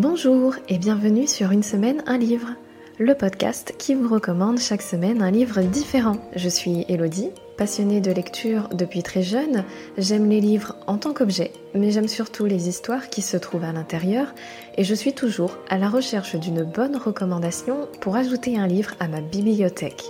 Bonjour et bienvenue sur Une semaine, un livre, le podcast qui vous recommande chaque semaine un livre différent. Je suis Elodie, passionnée de lecture depuis très jeune. J'aime les livres en tant qu'objet, mais j'aime surtout les histoires qui se trouvent à l'intérieur et je suis toujours à la recherche d'une bonne recommandation pour ajouter un livre à ma bibliothèque.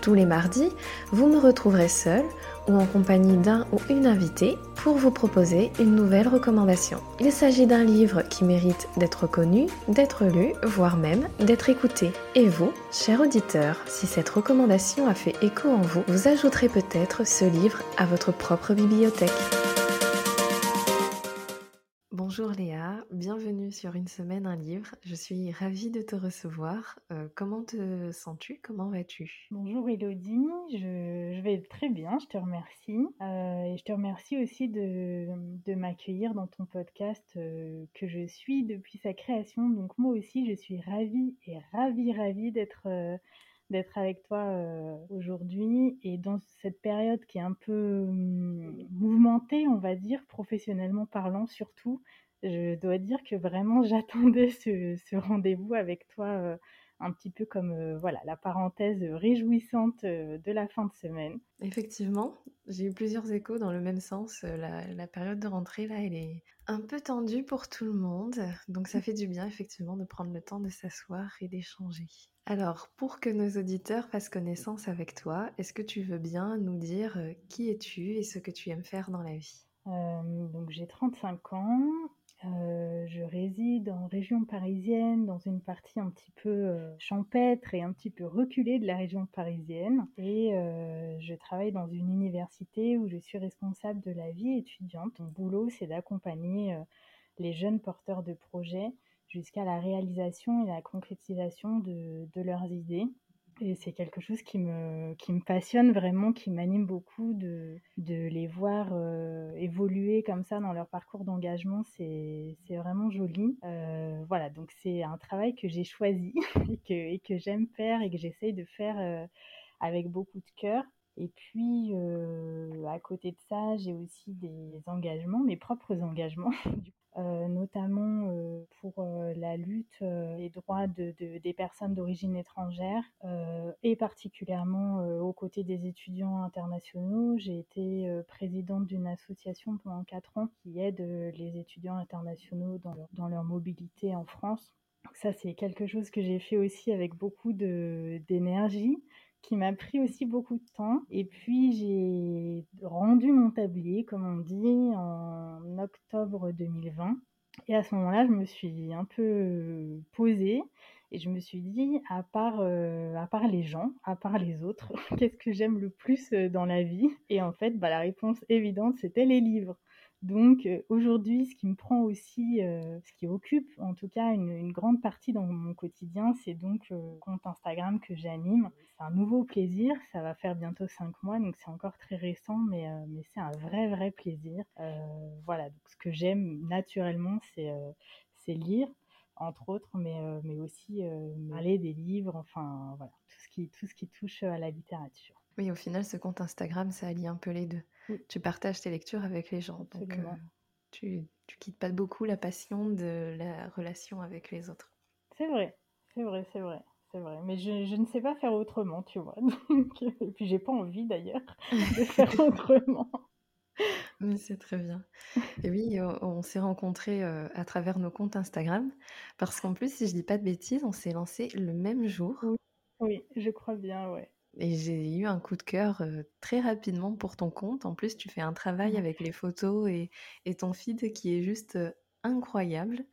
Tous les mardis, vous me retrouverez seule ou en compagnie d'un ou une invitée pour vous proposer une nouvelle recommandation. Il s'agit d'un livre qui mérite d'être connu, d'être lu, voire même d'être écouté. Et vous, cher auditeur, si cette recommandation a fait écho en vous, vous ajouterez peut-être ce livre à votre propre bibliothèque. Bonjour Léa, bienvenue sur Une semaine, un livre. Je suis ravie de te recevoir. Euh, comment te sens-tu? Comment vas-tu? Bonjour Elodie, je, vais très bien, je te remercie. Euh, et je te remercie aussi de, de m'accueillir dans ton podcast euh, que je suis depuis sa création. Donc moi aussi, je suis ravie et ravie, ravie d'être d'être avec toi euh, aujourd'hui et dans cette période qui est un peu hum, mouvementée, on va dire, professionnellement parlant surtout. Je dois dire que vraiment j'attendais ce, rendez-vous avec toi euh, un petit peu comme euh, voilà la parenthèse réjouissante de la fin de semaine. Effectivement, j'ai eu plusieurs échos dans le même sens. La, la, période de rentrée là, elle est un peu tendue pour tout le monde, donc ça fait du bien effectivement de prendre le temps de s'asseoir et d'échanger. Alors, pour que nos auditeurs fassent connaissance avec toi, est-ce que tu veux bien nous dire euh, qui es-tu et ce que tu aimes faire dans la vie? Euh, Donc, j'ai 35 ans. Euh, je réside en région parisienne, dans une partie un petit peu champêtre et un petit peu reculée de la région parisienne. Et je travaille dans une université où je suis responsable de la vie étudiante. Mon boulot, c'est d'accompagner les jeunes porteurs de projets jusqu'à la réalisation et la concrétisation de, leurs idées. Et c'est quelque chose qui me, qui me passionne vraiment, qui m'anime beaucoup de, de les voir euh, évoluer comme ça dans leur parcours d'engagement. C'est, vraiment joli. Euh, voilà, donc c'est un travail que j'ai choisi et que, que j'aime faire et que j'essaye de faire euh, avec beaucoup de cœur. Et puis, à côté de ça, j'ai aussi des engagements, mes propres engagements. notamment euh, pour euh, la lutte et droits de, des personnes d'origine étrangère et particulièrement aux côtés des étudiants internationaux. J'ai été présidente d'une association pendant quatre ans qui aide les étudiants internationaux dans leur, dans leur mobilité en France. ça, c'est quelque chose que j'ai fait aussi avec beaucoup d'énergie qui m'a pris aussi beaucoup de temps. Et puis j'ai rendu mon tablier, comme on dit, en octobre 2020. Et à ce moment-là, je me suis un peu posée et je me suis dit, à part, euh, à part les gens, à part les autres, qu'est-ce que j'aime le plus euh, dans la vie? Et en fait, bah, la réponse évidente, c'était les livres. Donc euh, aujourd'hui, ce qui me prend aussi, euh, ce qui occupe en tout cas une, grande partie dans mon quotidien, c'est donc le euh, compte Instagram que j'anime. C'est un nouveau plaisir, ça va faire bientôt cinq mois, donc c'est encore très récent, mais, mais c'est un vrai, vrai plaisir. voilà, donc ce que j'aime naturellement, c'est lire, entre autres, mais, mais aussi parler des livres, enfin voilà, tout ce qui, tout ce qui touche à la littérature. Oui, au final, ce compte Instagram, ça allie un peu les deux. Tu partages tes lectures avec les gens. Donc, euh, tu, tu quittes pas beaucoup la passion de la relation avec les autres. C'est vrai, c'est vrai, c'est vrai. C'est vrai, mais je, je, ne sais pas faire autrement, tu vois. et puis j'ai pas envie d'ailleurs de faire autrement. Mais c'est très bien. Et oui, on, s'est rencontrés euh, à travers nos comptes Instagram, parce qu'en plus, si je dis pas de bêtises, on s'est lancé le même jour. Oui, oui je crois bien, ouais. Et j'ai eu un coup de cœur très rapidement pour ton compte. En plus, tu fais un travail avec les photos et, et ton feed qui est juste incroyable.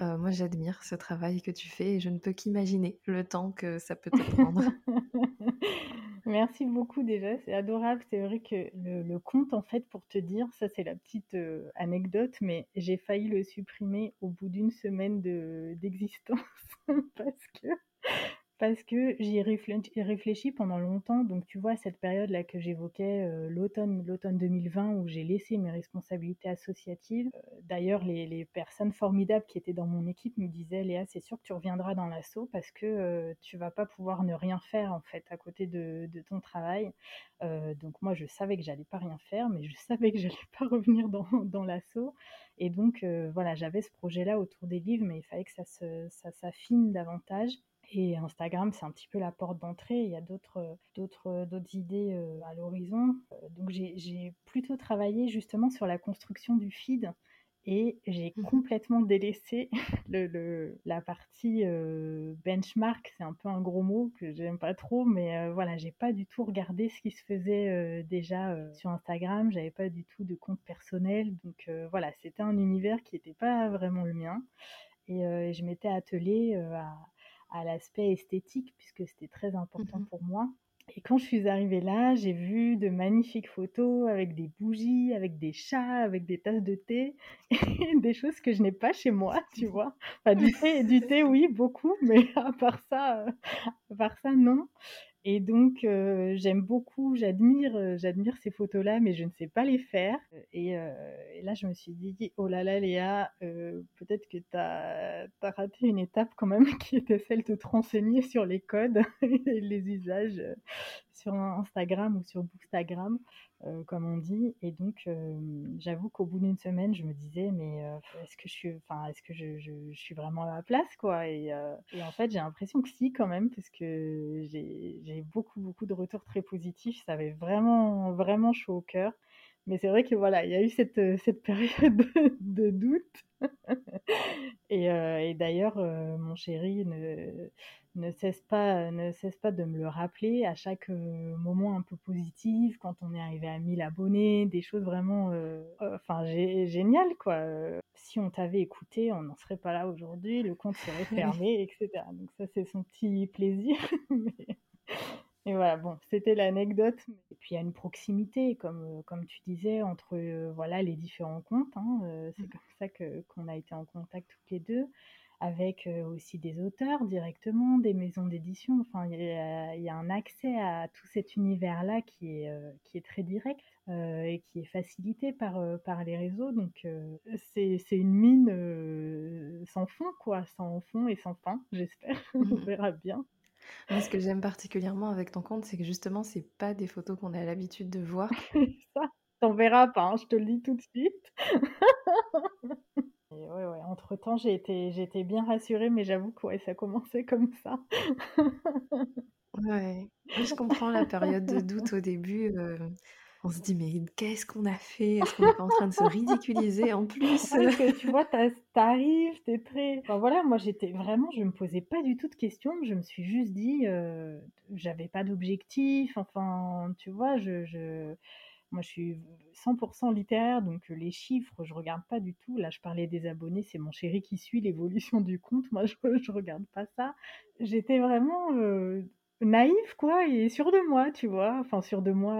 moi, j'admire ce travail que tu fais et je ne peux qu'imaginer le temps que ça peut te prendre. Merci beaucoup déjà, c'est adorable. C'est vrai que le, compte, en fait, pour te dire, ça c'est la petite anecdote, mais j'ai failli le supprimer au bout d'une semaine d'existence parce que parce que j'y réfléchi pendant longtemps. Donc, tu vois, cette période-là que j'évoquais, euh, l'automne, l'automne 2020, où j'ai laissé mes responsabilités associatives. Euh, d'ailleurs, les, personnes formidables qui étaient dans mon équipe me disaient, Léa, c'est sûr que tu reviendras dans l'assaut parce que euh, tu vas pas pouvoir ne rien faire, en fait, à côté de, ton travail. donc, moi, je savais que j'allais pas rien faire, mais je savais que j'allais pas revenir dans, l'assaut. Et donc, voilà, j'avais ce projet-là autour des livres, mais il fallait que ça s'affine davantage. Et Instagram, c'est un petit peu la porte d'entrée. Il y a d'autres, d'autres, d'autres idées euh, à l'horizon. Euh, donc j'ai plutôt travaillé justement sur la construction du feed et j'ai mmh complètement délaissé le, la partie euh, benchmark. C'est un peu un gros mot que j'aime pas trop, mais voilà, j'ai pas du tout regardé ce qui se faisait déjà sur Instagram. J'avais pas du tout de compte personnel, donc voilà, c'était un univers qui n'était pas vraiment le mien. Et je m'étais attelée à, à l'aspect esthétique, puisque c'était très important mmh pour moi. Et quand je suis arrivée là, j'ai vu de magnifiques photos avec des bougies, avec des chats, avec des tasses de thé, des choses que je n'ai pas chez moi, tu vois. Enfin, du thé, du thé, oui, beaucoup, mais à part ça, euh, à part ça, non. Et donc, euh, j'aime beaucoup, j'admire, euh, j'admire ces photos-là, mais je ne sais pas les faire. Et, euh, là, je me suis dit, oh là là, Léa, peut-être que tu as, raté une étape quand même, qui était celle de te renseigner sur les codes et les usages sur Instagram ou sur Bookstagram. Euh, comme on dit. Et donc, euh, j'avoue qu'au bout d'une semaine, je me disais, mais euh, est-ce que je suis, est-ce que je, suis vraiment à la place, quoi? Et, et, en fait, j'ai l'impression que si, quand même, parce que j'ai beaucoup, beaucoup de retours très positifs. Ça avait vraiment, vraiment chaud au cœur. Mais c'est vrai que voilà, il y a eu cette, cette période de, doute. et, et d'ailleurs, mon chéri ne, ne cesse pas ne cesse pas de me le rappeler à chaque euh, moment un peu positif quand on est arrivé à 1000 abonnés des choses vraiment euh, euh, enfin géniales quoi. Si on t'avait écouté on n'en serait pas là aujourd'hui le compte serait fermé etc donc ça c'est son petit plaisir Et voilà, bon, c'était l'anecdote. Et puis il y a une proximité, comme, comme tu disais, entre voilà les différents comptes. Hein, c'est mmh. comme ça que qu'on a été en contact toutes les deux avec aussi des auteurs directement, des maisons d'édition. Enfin, il y, a un accès à tout cet univers-là qui est, qui est très direct et qui est facilité par, par les réseaux. Donc, c'est une mine sans fond, quoi, sans fond et sans fin, j'espère. On mmh. verra bien. Moi, ce que j'aime particulièrement avec ton compte, c'est que justement, c'est pas des photos qu'on a l'habitude de voir. ça, t'en verras pas, hein, je te le dis tout de suite. ouais, ouais. Entre temps, j'ai été, été bien rassurée, mais j'avoue que ouais, ça commençait comme ça. ouais. Je comprends la période de doute au début. Euh, on se dit, mais qu'est-ce qu'on a fait? Est-ce qu'on n'est pas en train de se ridiculiser en plus? Tu vois, t'arrives, t'es très. Enfin voilà, moi j'étais vraiment, je me posais pas du tout de questions. Je me suis juste dit, euh, j'avais pas d'objectif. Enfin, tu vois, je, je moi, je suis 100% littéraire, donc les chiffres, je regarde pas du tout. Là, je parlais des abonnés, c'est mon chéri qui suit l'évolution du compte. Moi, je, je regarde pas ça. J'étais vraiment naïve, quoi, et sûre de moi, tu vois. Enfin, sûre de moi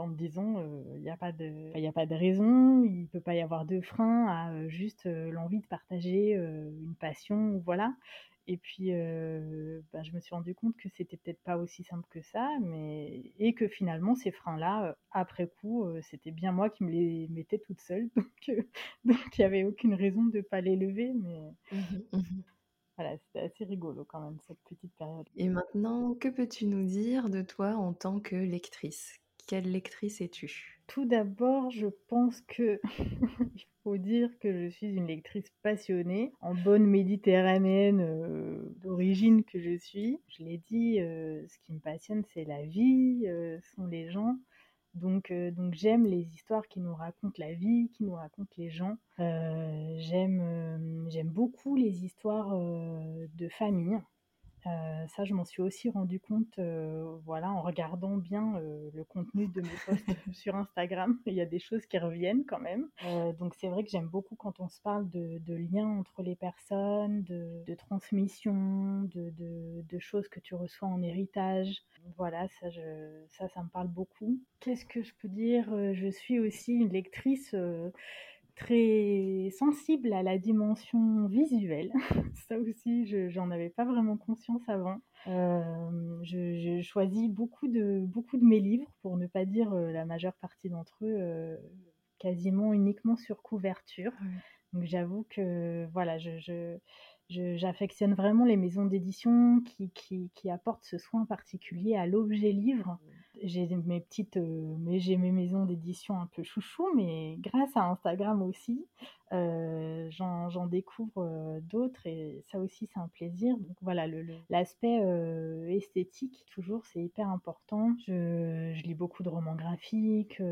en me disant, il n'y a pas de, il a pas de raison, il peut pas y avoir de frein à juste l'envie de partager une passion, voilà. Et puis, euh, bah, je me suis rendu compte que c'était peut-être pas aussi simple que ça, mais et que finalement ces freins-là, euh, après coup, euh, c'était bien moi qui me les mettais toute seule, donc donc il y avait aucune raison de pas les lever, mais mmh mmh voilà, c'était assez rigolo quand même cette petite période. Et maintenant, que peux-tu nous dire de toi en tant que lectrice? Quelle lectrice es-tu? Tout d'abord, je pense que dire que je suis une lectrice passionnée, en bonne méditerranéenne euh, d'origine que je suis. Je l'ai dit, euh, ce qui me passionne, c'est la vie, euh, sont les gens. Donc, donc j'aime les histoires qui nous racontent la vie, qui nous racontent les gens. j'aime, j'aime beaucoup les histoires de famille. Euh, ça, je m'en suis aussi rendu compte, euh, voilà, en regardant bien euh, le contenu de mes posts sur Instagram. Il y a des choses qui reviennent quand même. donc c'est vrai que j'aime beaucoup quand on se parle de, de liens entre les personnes, de, de transmission, de, de, choses que tu reçois en héritage. Voilà, ça, je, ça, ça me parle beaucoup. Qu'est-ce que je peux dire? Je suis aussi une lectrice très sensible à la dimension visuelle. Ça aussi, je j'en avais pas vraiment conscience avant. Euh, je, choisis beaucoup de, beaucoup de mes livres, pour ne pas dire euh, la majeure partie d'entre eux, euh, quasiment uniquement sur couverture. Donc j'avoue que voilà, je, j'affectionne vraiment les maisons d'édition qui, qui, qui, apportent ce soin particulier à l'objet livre. J'ai mes petites, euh, mais j'ai mes maisons d'édition un peu chouchou, mais grâce à Instagram aussi, euh, j'en découvre euh, d'autres et ça aussi c'est un plaisir. Donc voilà, l'aspect le, esthétique toujours c'est hyper important. Je, je, lis beaucoup de romans graphiques.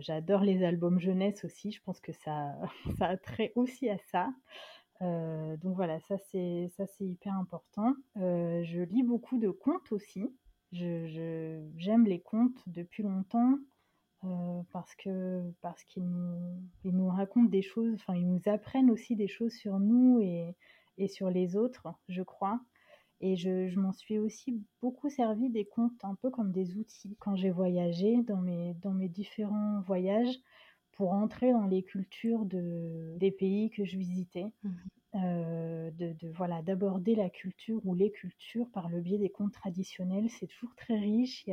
J'adore les albums jeunesse aussi. Je pense que ça, ça a trait aussi à ça. Euh, donc voilà, ça c'est ça c'est hyper important. Euh, je lis beaucoup de contes aussi. J'aime les contes depuis longtemps euh, parce que parce qu'ils nous ils nous racontent des choses, enfin ils nous apprennent aussi des choses sur nous et, et sur les autres, je crois. Et je, je m'en suis aussi beaucoup servi des contes un peu comme des outils quand j'ai voyagé dans mes dans mes différents voyages pour entrer dans les cultures de, des pays que je visitais. Mmh. Euh, de, voilà d'aborder la culture ou les cultures par le biais des contes traditionnels c'est toujours très riche.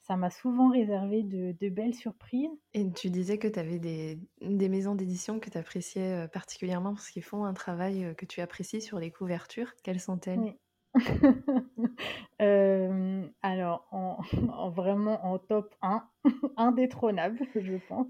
Ça m'a souvent réservé de, belles surprises. Et tu disais que tu avais des, des, maisons d'édition que tu appréciais euh, particulièrement parce qu'ils font un travail euh, que tu apprécies sur les couvertures. Quelles sont-elles? Alors en, vraiment en top 1 indétrônable je pense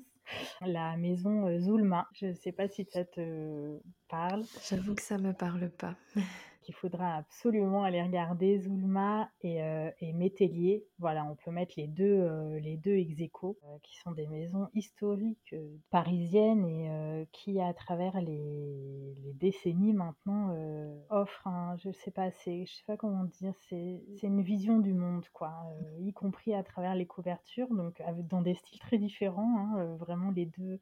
la maison euh, Zulma. Je ne sais pas si ça te parle. J'avoue que ça me parle pas. qu'il faudra absolument aller regarder Zulma et, euh, Métellier. Voilà, on peut mettre les deux, euh, deux ex euh, qui sont des maisons historiques euh, parisiennes et qui, à travers les, décennies maintenant, offrent, je sais sais pas comment dire, c'est, une vision du monde, quoi, y compris à travers les couvertures, donc dans des styles très différents. Hein, vraiment, les deux,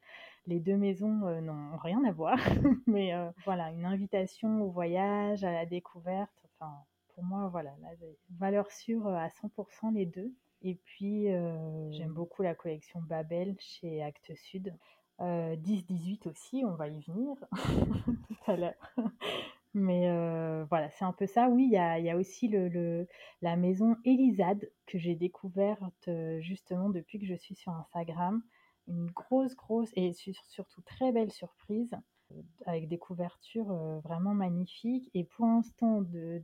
les deux maisons n'ont rien à voir, mais voilà, une invitation au voyage, à la découverte. Enfin, pour moi, voilà, valeur sûre à 100% les deux. Et puis, euh, j'aime beaucoup la collection Babel chez Actes Sud. 10-18 euh, aussi, on va y venir tout à l'heure. Mais euh, voilà, c'est un peu ça. Oui, il y a, aussi la maison Elisade que j'ai découverte justement depuis que je suis sur Instagram. Une grosse, grosse et surtout très belle surprise avec des couvertures euh, vraiment magnifiques. Et pour l'instant, de,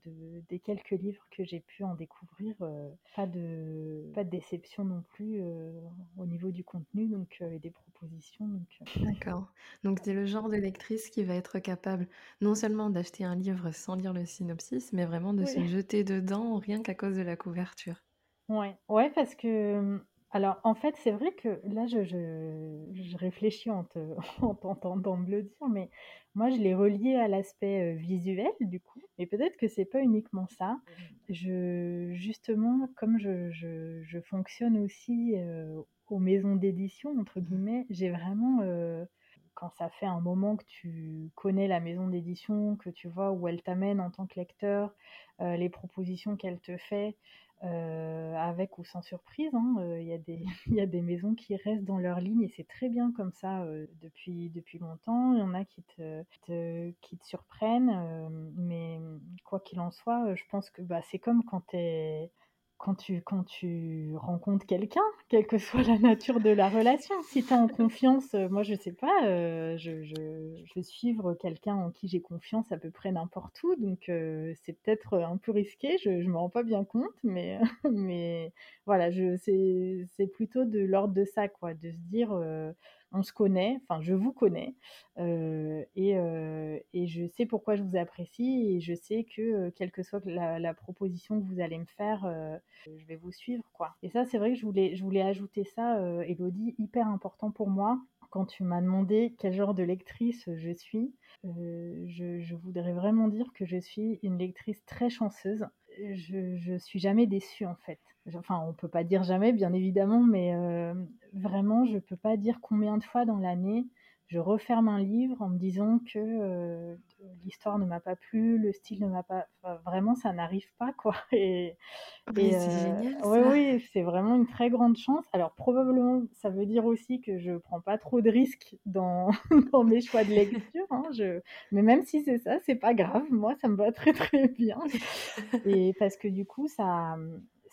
des quelques livres que j'ai pu en découvrir, euh, pas, de, pas de déception non plus euh, au niveau du contenu donc, et des propositions. Donc, D'accord. Donc tu es le genre de lectrice qui va être capable non seulement d'acheter un livre sans lire le synopsis, mais vraiment de se jeter dedans rien qu'à cause de la couverture. Ouais, ouais parce que alors, en fait, c'est vrai que là, je, je, réfléchis en t'entendant me le dire, mais moi, je l'ai relié à l'aspect euh, visuel, du coup. Et peut-être que c'est pas uniquement ça. Je, justement, comme je, je, fonctionne aussi euh, aux maisons d'édition, entre guillemets, j'ai vraiment, euh, quand ça fait un moment que tu connais la maison d'édition, que tu vois où elle t'amène en tant que lecteur, les propositions qu'elle te fait, euh, avec ou sans surprise. Hein, euh, il hein. y, y, a des maisons qui restent dans leur ligne et c'est très bien comme ça euh, depuis, depuis longtemps. Il y en a qui te, qui te surprennent, euh, mais quoi qu'il en soit, je pense que bah, c'est comme quand tu es quand tu, quand tu rencontres quelqu'un, quelle que soit la nature de la relation, si tu as en confiance, euh, moi je sais pas, euh, je, je, vais suivre quelqu'un en qui j'ai confiance à peu près n'importe où, donc euh, c'est peut-être un peu risqué, je, je me rends pas bien compte, mais, mais voilà, c'est plutôt de l'ordre de ça, quoi, de se dire on se connaît, enfin je vous connais, euh, et, euh, et, je sais pourquoi je vous apprécie, et je sais que euh, quelle que soit la, proposition que vous allez me faire, je vais vous suivre, quoi. Et ça, c'est vrai que je voulais, je voulais ajouter ça, Elodie, hyper important pour moi. Quand tu m'as demandé quel genre de lectrice je suis, je, voudrais vraiment dire que je suis une lectrice très chanceuse. Je, suis jamais déçue en fait. Enfin on peut pas dire jamais bien évidemment, mais euh, vraiment je peux pas dire combien de fois dans l'année je referme un livre en me disant que euh, l'histoire ne m'a pas plu, le style ne m'a pas. vraiment, ça n'arrive pas, quoi. Et, c'est euh, génial. Oui, oui, c'est vraiment une très grande chance. Alors, probablement, ça veut dire aussi que je prends pas trop de risques dans, dans mes choix de lecture. Hein, je... Mais même si c'est ça, c'est pas grave. Moi, ça me va très, très bien. Et parce que du coup, ça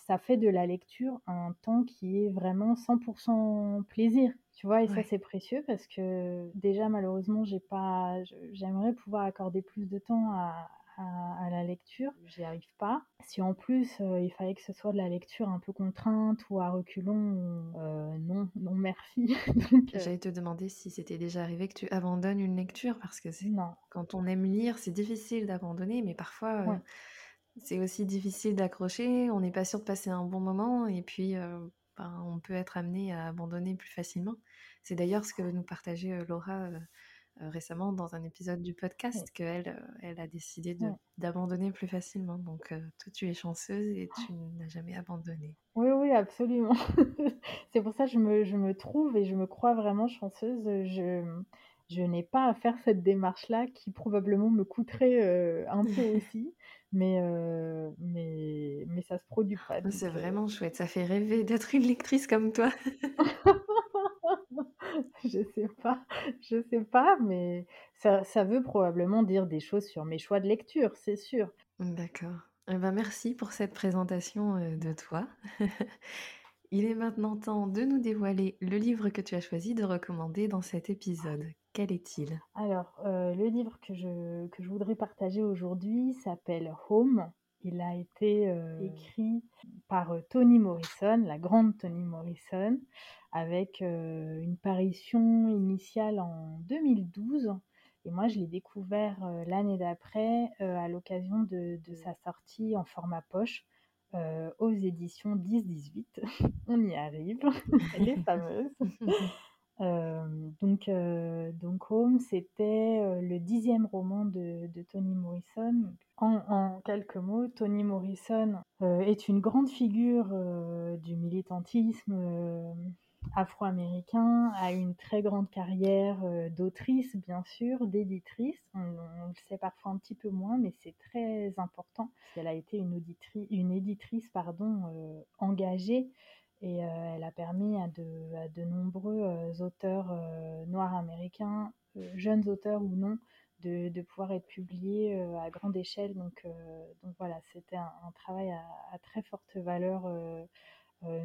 ça fait de la lecture un temps qui est vraiment 100% plaisir. Tu vois, et ça c'est précieux parce que déjà malheureusement j'ai pas, j'aimerais pouvoir accorder plus de temps à, à, la lecture, j'y arrive pas. Si en plus euh, il fallait que ce soit de la lecture un peu contrainte ou à reculons, euh, non, non merci. Euh J'allais te demander si c'était déjà arrivé que tu abandonnes une lecture parce que c'est quand on aime lire, c'est difficile d'abandonner, mais parfois c'est aussi difficile d'accrocher. On n'est pas sûr de passer un bon moment et puis ben, on peut être amené à abandonner plus facilement. C'est d'ailleurs ce que nous partageait Laura récemment dans un épisode du podcast, qu'elle elle a décidé d'abandonner plus facilement. Donc toi, tu es chanceuse et tu n'as jamais abandonné. Oui, oui, absolument. C'est pour ça que je me, je me trouve et je me crois vraiment chanceuse. Je, je n'ai pas à faire cette démarche-là qui probablement me coûterait un peu aussi. Mais, mais, mais ça se produit pas. C'est vraiment chouette. Ça fait rêver d'être une lectrice comme toi. je sais pas, je sais pas, mais ça, ça, veut probablement dire des choses sur mes choix de lecture, c'est sûr. D'accord. Eh ben merci pour cette présentation euh, de toi. Il est maintenant temps de nous dévoiler le livre que tu as choisi de recommander dans cet épisode. Quel est-il? Alors, euh, le livre que je, que je voudrais partager aujourd'hui s'appelle Home il a été euh, écrit par euh, Toni Morrison, la grande Toni Morrison, avec une parution initiale en 2012. Et moi, je l'ai découvert l'année d'après à l'occasion de, de, sa sortie en format poche aux éditions 10-18. On y arrive, elle est fameuse. donc, donc Home, c'était le dixième roman de, Toni Morrison. En, quelques mots, Toni Morrison est une grande figure du militantisme afro-américain, a une très grande carrière d'autrice, bien sûr, d'éditrice. On, le sait parfois un petit peu moins, mais c'est très important. Elle a été une, une éditrice pardon, engagée et euh, elle a permis à de, nombreux euh, auteurs euh, noirs américains, jeunes auteurs ou non, de, pouvoir être publiés à grande échelle. Donc, donc voilà, c'était un, travail à, très forte valeur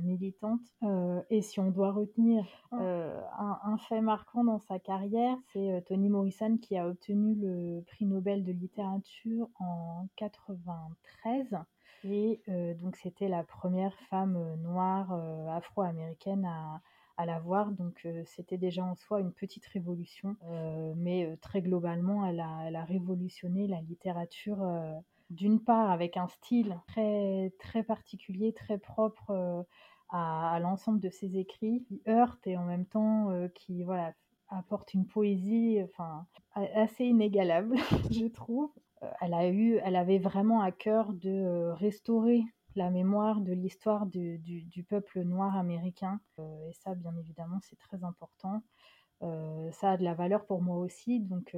militante. et si on doit retenir un, un, fait marquant dans sa carrière, c'est Toni Morrison qui a obtenu le prix Nobel de littérature en 93 et euh, donc c'était la première femme euh, noire euh, afro-américaine à, à l'avoir. Donc c'était déjà en soi une petite révolution. mais très globalement, elle a, elle a, révolutionné la littérature. d'une part avec un style très, très particulier, très propre à, à l'ensemble de ses écrits, qui heurte et en même temps qui voilà, apporte une poésie enfin, assez inégalable, je trouve. Euh, elle, avait vraiment à cœur de euh, restaurer la mémoire de l'histoire du, peuple noir américain. Euh, et ça, bien évidemment, c'est très important. ça a de la valeur pour moi aussi. Donc,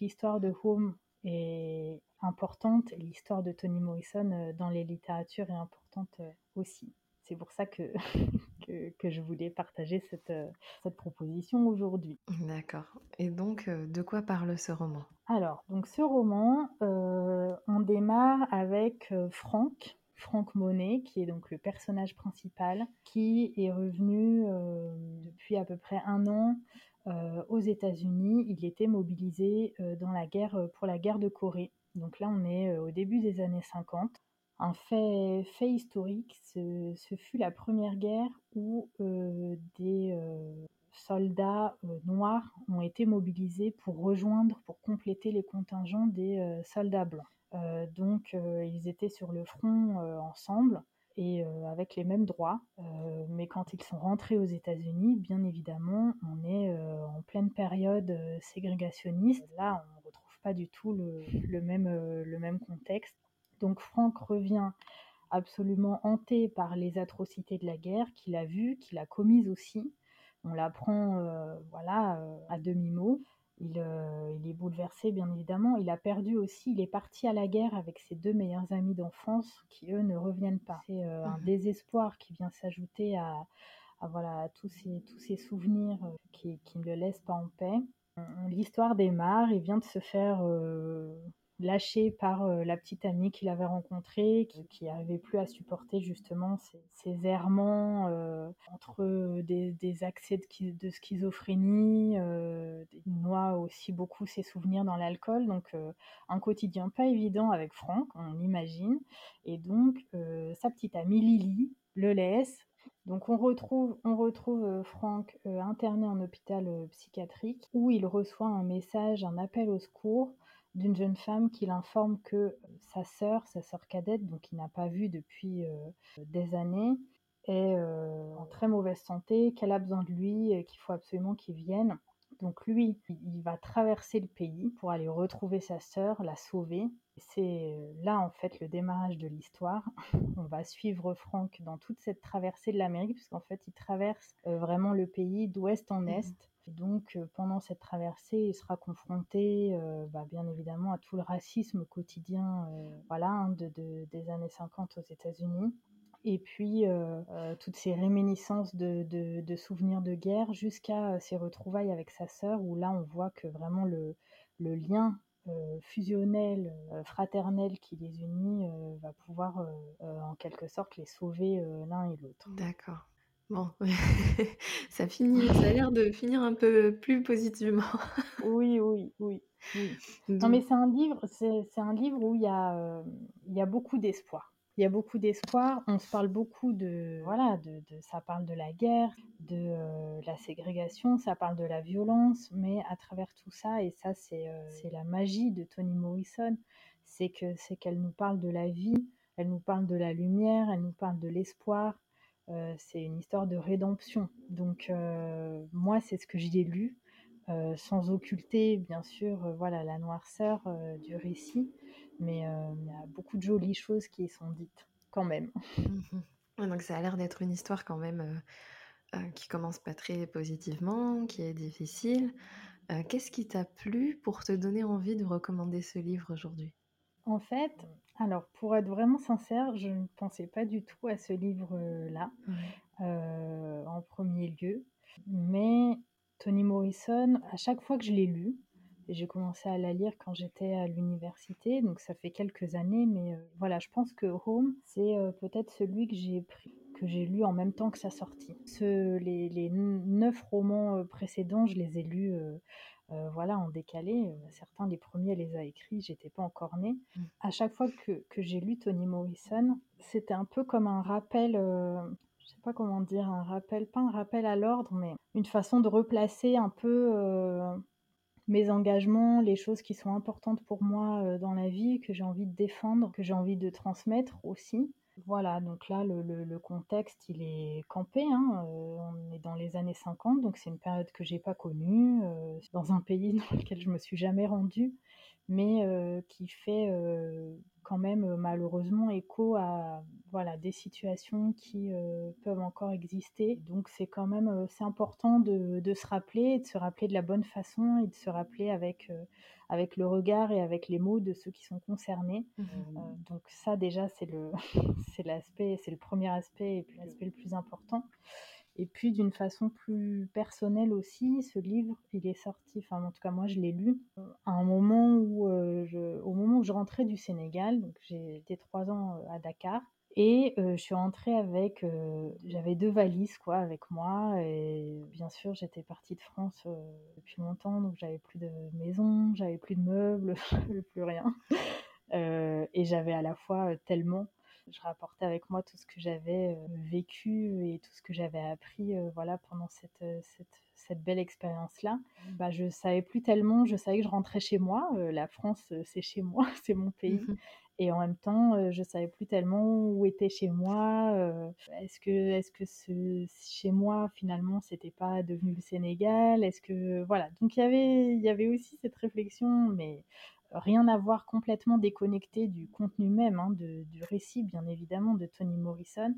l'histoire de Home est importante l'histoire de Toni Morrison dans les littératures est importante aussi. C'est pour ça que, que, je voulais partager cette, cette proposition aujourd'hui. D'accord. Et donc, de quoi parle ce roman? Alors, donc ce roman, euh, on démarre avec euh, Franck, Franck Monet, qui est donc le personnage principal, qui est revenu euh, depuis à peu près un an aux États-Unis. Il était mobilisé pour la guerre de Corée. Donc là, on est au début des années 50. Un fait, historique, ce, fut la première guerre où des soldats euh, noirs ont été mobilisés pour rejoindre, pour compléter les contingents des euh, soldats blancs. Euh, donc ils étaient sur le front ensemble et avec les mêmes droits. mais quand ils sont rentrés aux États-Unis, bien évidemment, on est en pleine période ségrégationniste. Là, on ne retrouve pas du tout le, même, le même contexte. Donc Franck revient absolument hanté par les atrocités de la guerre qu'il a vues, qu'il a commises aussi, on l'apprend voilà à demi mot. Il, il, est bouleversé, bien évidemment. Il a perdu aussi, il est parti à la guerre avec ses deux meilleurs amis d'enfance qui, eux, ne reviennent pas. C'est un mmh désespoir qui vient s'ajouter à, voilà, tous, ces, tous ces souvenirs qui, qui, ne le laissent pas en paix. L'histoire démarre, il vient de se faire lâché par euh, la petite amie qu'il avait rencontrée, qui n'arrivait plus à supporter justement ces, errements euh, entre des, accès de, schizophrénie, euh, noie aussi beaucoup ses souvenirs dans l'alcool, donc un quotidien pas évident avec Franck, on imagine, et donc sa petite amie Lily le laisse. Donc on retrouve, on retrouve Franck interné en hôpital psychiatrique où il reçoit un message, un appel au secours d'une jeune femme qui l'informe que sa sœur, sa sœur cadette, donc qu'il n'a pas vue depuis euh, des années, est euh, en très mauvaise santé, qu'elle a besoin de lui, qu'il faut absolument qu'il vienne. Donc lui, il va traverser le pays pour aller retrouver sa sœur, la sauver. C'est euh, là en fait le démarrage de l'histoire. On va suivre Franck dans toute cette traversée de l'Amérique, puisqu'en fait il traverse vraiment le pays d'ouest en mmh est donc, euh, pendant cette traversée, il sera confronté, euh, bah, bien évidemment, à tout le racisme quotidien euh, voilà, hein, des années 50 aux États-Unis. Et puis, toutes ces réminiscences de, souvenirs de guerre jusqu'à ses retrouvailles avec sa sœur, où là, on voit que vraiment le, lien fusionnel, fraternel qui les unit va pouvoir en quelque sorte les sauver l'un et l'autre. D'accord. Bon, ça finit, ça a l'air de finir un peu plus positivement. oui, oui, oui, Non, mais c'est un livre, c'est un livre où il y a, euh, il y a beaucoup d'espoir. Il y a beaucoup d'espoir. On se parle beaucoup de, voilà, de, ça parle de la guerre, de euh, la ségrégation, ça parle de la violence, mais à travers tout ça, et ça c'est euh, la magie de Toni Morrison, c'est que c'est qu'elle nous parle de la vie, elle nous parle de la lumière, elle nous parle de l'espoir euh, c'est une histoire de rédemption. Donc euh, moi, c'est ce que j'ai lu, sans occulter bien sûr voilà la noirceur du récit, mais il y a beaucoup de jolies choses qui sont dites quand même. Donc ça a l'air d'être une histoire quand même qui commence pas très positivement, qui est difficile. Qu'est-ce qui t'a plu pour te donner envie de recommander ce livre aujourd'hui? En fait, alors, pour être vraiment sincère, je ne pensais pas du tout à ce livre-là, euh, en premier lieu. Mais Toni Morrison, à chaque fois que je l'ai lu, j'ai commencé à la lire quand j'étais à l'université, donc ça fait quelques années, mais euh, voilà, je pense que Home, c'est euh, peut-être celui que j'ai pris que j'ai lu en même temps que sa sortie. les, les, neuf romans précédents, je les ai lus euh, voilà, en décalé. Euh, certains des premiers les a écrits, j'étais pas encore née. Mm. À chaque fois que, j'ai lu Toni Morrison, c'était un peu comme un rappel, euh, je sais pas comment dire, un rappel, pas un rappel à l'ordre, mais une façon de replacer un peu mes engagements, les choses qui sont importantes pour moi dans la vie, que j'ai envie de défendre, que j'ai envie de transmettre aussi. Voilà, donc là, le, contexte, il est campé. Hein, euh, on est dans les années 50, donc c'est une période que j'ai pas connue, euh, dans un pays dans lequel je me suis jamais rendue, mais euh, qui fait quand même malheureusement écho à voilà des situations qui peuvent encore exister. Donc c'est quand même c'est important de, de, se rappeler, de se rappeler de la bonne façon et de se rappeler avec avec le regard et avec les mots de ceux qui sont concernés. Mmh donc ça déjà c'est le c'est l'aspect, c'est le premier aspect et puis l'aspect le plus important. Et puis d'une façon plus personnelle aussi, ce livre, il est sorti, enfin en tout cas moi je l'ai lu à un moment où euh, au moment où je rentrais du Sénégal, donc été trois ans euh, à Dakar, et euh, je suis rentrée avec, j'avais deux valises quoi avec moi. Et bien sûr j'étais partie de France depuis longtemps. Donc j'avais plus de maison, j'avais plus de meubles, plus rien. Et j'avais à la fois tellement, je rapportais avec moi tout ce que j'avais vécu et tout ce que j'avais appris voilà pendant cette, cette, cette belle expérience là. Bah je savais plus tellement, je savais que je rentrais chez moi, la France c'est chez moi, c'est mon pays. Mmh et en même temps, euh, je savais plus tellement où était chez moi. Euh, est-ce que, est-ce que ce chez moi finalement c'était pas devenu le Sénégal? Est-ce que voilà. Donc il y avait, il y avait aussi cette réflexion, mais rien à voir complètement déconnecté du contenu même, hein, du récit bien évidemment de Toni Morrison,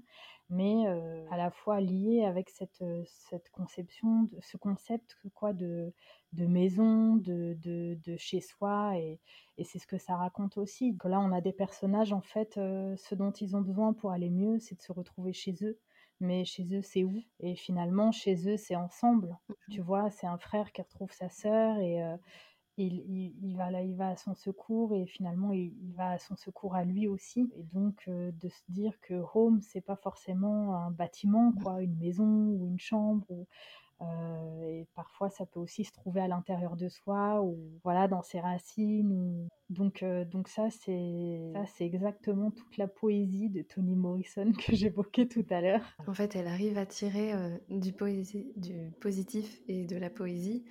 mais euh, à la fois lié avec cette, euh, cette conception, de, ce concept quoi, de, de maison, de, de, de chez soi, et, et c'est ce que ça raconte aussi. Là, on a des personnages, en fait, euh, ce dont ils ont besoin pour aller mieux, c'est de se retrouver chez eux. Mais chez eux, c'est où? Et finalement, chez eux, c'est ensemble. Mmh tu vois, c'est un frère qui retrouve sa sœur et, il, va là, il va à son secours et finalement il, va à son secours à lui aussi. Et donc euh, de se dire que home c'est pas forcément un bâtiment, quoi, une maison ou une chambre. Ou, euh, et parfois ça peut aussi se trouver à l'intérieur de soi ou voilà dans ses racines. Donc euh, donc ça c'est ça c'est exactement toute la poésie de Toni Morrison que j'évoquais tout à l'heure. En fait, elle arrive à tirer du, poésie, du positif et de la poésie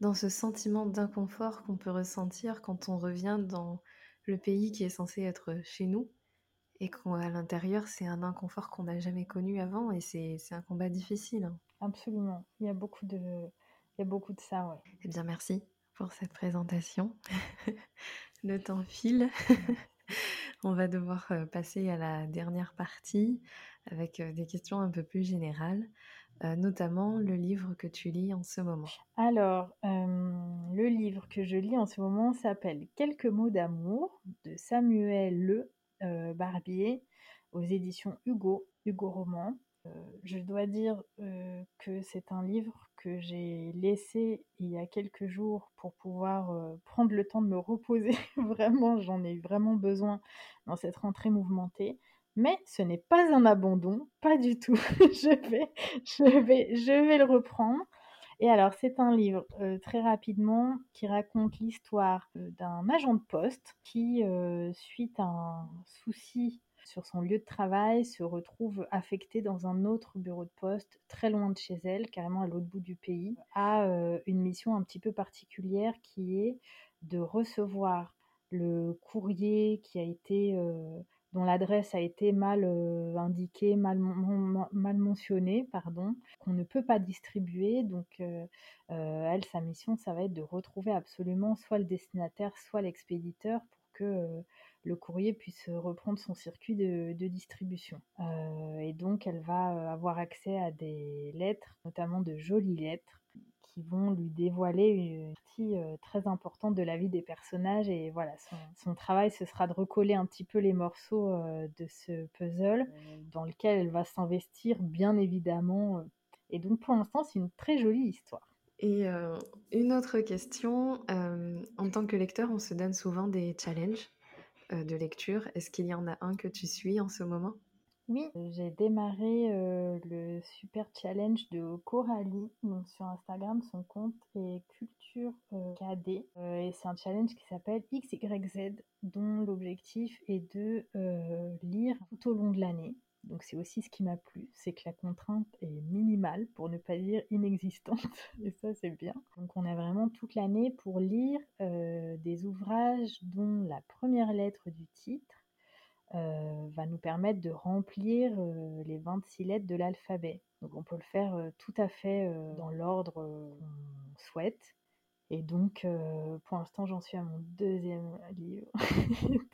dans ce sentiment d'inconfort qu'on peut ressentir quand on revient dans le pays qui est censé être chez nous et qu'à l'intérieur c'est un inconfort qu'on n'a jamais connu avant et c'est un combat difficile. Hein. Absolument, il y a beaucoup de, il y a beaucoup de ça. Eh bien merci pour cette présentation. le temps file. On va devoir euh, passer à la dernière partie avec euh, des questions un peu plus générales. Euh, notamment le livre que tu lis en ce moment Alors, euh, le livre que je lis en ce moment s'appelle Quelques mots d'amour de Samuel Le euh, Barbier aux éditions Hugo, Hugo Roman. je dois dire que c'est un livre que j'ai laissé il y a quelques jours pour pouvoir prendre le temps de me reposer. vraiment, j'en ai vraiment besoin dans cette rentrée mouvementée. Mais ce n'est pas un abandon, pas du tout. je, vais, je, vais, je vais le reprendre. Et alors, c'est un livre euh, très rapidement qui raconte l'histoire euh, d'un agent de poste qui, euh, suite à un souci sur son lieu de travail, se retrouve affecté dans un autre bureau de poste très loin de chez elle, carrément à l'autre bout du pays, a une mission un petit peu particulière qui est de recevoir le courrier qui a été dont l'adresse a été mal euh, indiquée, mal, mentionnée, pardon, qu'on ne peut pas distribuer. Donc, euh, euh, elle, sa mission, ça va être de retrouver absolument soit le destinataire, soit l'expéditeur pour que le courrier puisse reprendre son circuit de distribution. et donc, elle va avoir accès à des lettres, notamment de jolies lettres, qui vont lui dévoiler une partie euh, très importante de la vie des personnages. Et voilà, son, travail, ce sera de recoller un petit peu les morceaux euh, de ce puzzle dans lequel elle va s'investir, bien évidemment. Euh. Et donc, pour l'instant, c'est une très jolie histoire. Et une autre question, en tant que lecteur, on se donne souvent des challenges de lecture. Est-ce qu'il y en a un que tu suis en ce moment? Oui, j'ai démarré euh, le super challenge de Coralie. Donc sur Instagram, son compte est Culture euh, KD. Euh, et c'est un challenge qui s'appelle XYZ, dont l'objectif est de lire tout au long de l'année. Donc c'est aussi ce qui m'a plu, c'est que la contrainte est minimale, pour ne pas dire inexistante, et ça c'est bien. Donc on a vraiment toute l'année pour lire des ouvrages dont la première lettre du titre euh, va nous permettre de remplir euh, les 26 lettres de l'alphabet. Donc on peut le faire euh, tout à fait dans l'ordre qu'on souhaite. Et donc pour l'instant j'en suis à mon deuxième livre.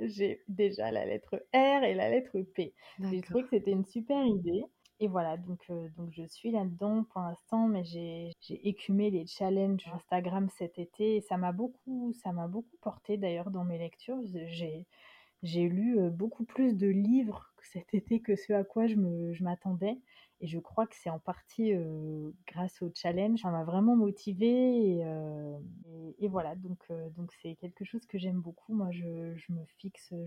j'ai déjà la lettre R et la lettre P. J'ai trouvé que c'était une super idée. Et voilà, donc, donc je suis là-dedans pour l'instant, mais j'ai écumé les challenges Instagram cet été et ça m'a beaucoup, ça m'a beaucoup porté d'ailleurs dans mes lectures. J'ai j'ai lu beaucoup plus de livres cet été que ce à quoi je m'attendais. Et je crois que c'est en partie grâce au challenge. Ça m'a vraiment motivée. Et, voilà, donc c'est quelque chose que j'aime beaucoup. Moi, je, je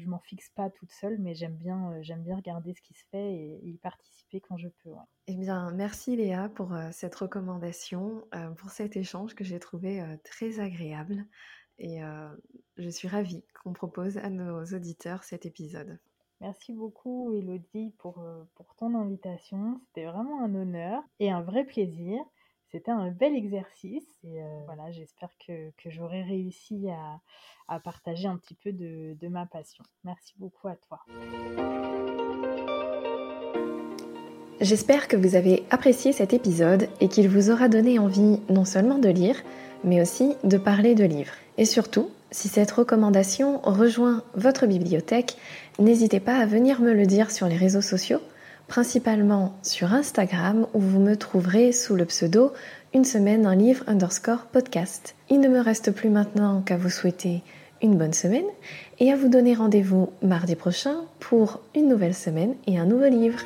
m'en fixe pas toute seule, mais j'aime bien regarder ce qui se fait et, y participer quand je peux. Eh bien, merci Léa pour cette recommandation, pour cet échange que j'ai trouvé très agréable. Et je suis ravie qu'on propose à nos auditeurs cet épisode. Merci beaucoup Elodie pour, pour ton invitation. C'était vraiment un honneur et un vrai plaisir. C'était un bel exercice et voilà, j'espère que, que j'aurai réussi à, à, partager un petit peu de, de ma passion. Merci beaucoup à toi. J'espère que vous avez apprécié cet épisode et qu'il vous aura donné envie non seulement de lire, mais aussi de parler de livres. Et surtout, Si cette recommandation rejoint votre bibliothèque, n'hésitez pas à venir me le dire sur les réseaux sociaux, principalement sur Instagram où vous me trouverez sous le pseudo une semaine un livre underscore podcast. Il ne me reste plus maintenant qu'à vous souhaiter une bonne semaine et à vous donner rendez-vous mardi prochain pour une nouvelle semaine et un nouveau livre.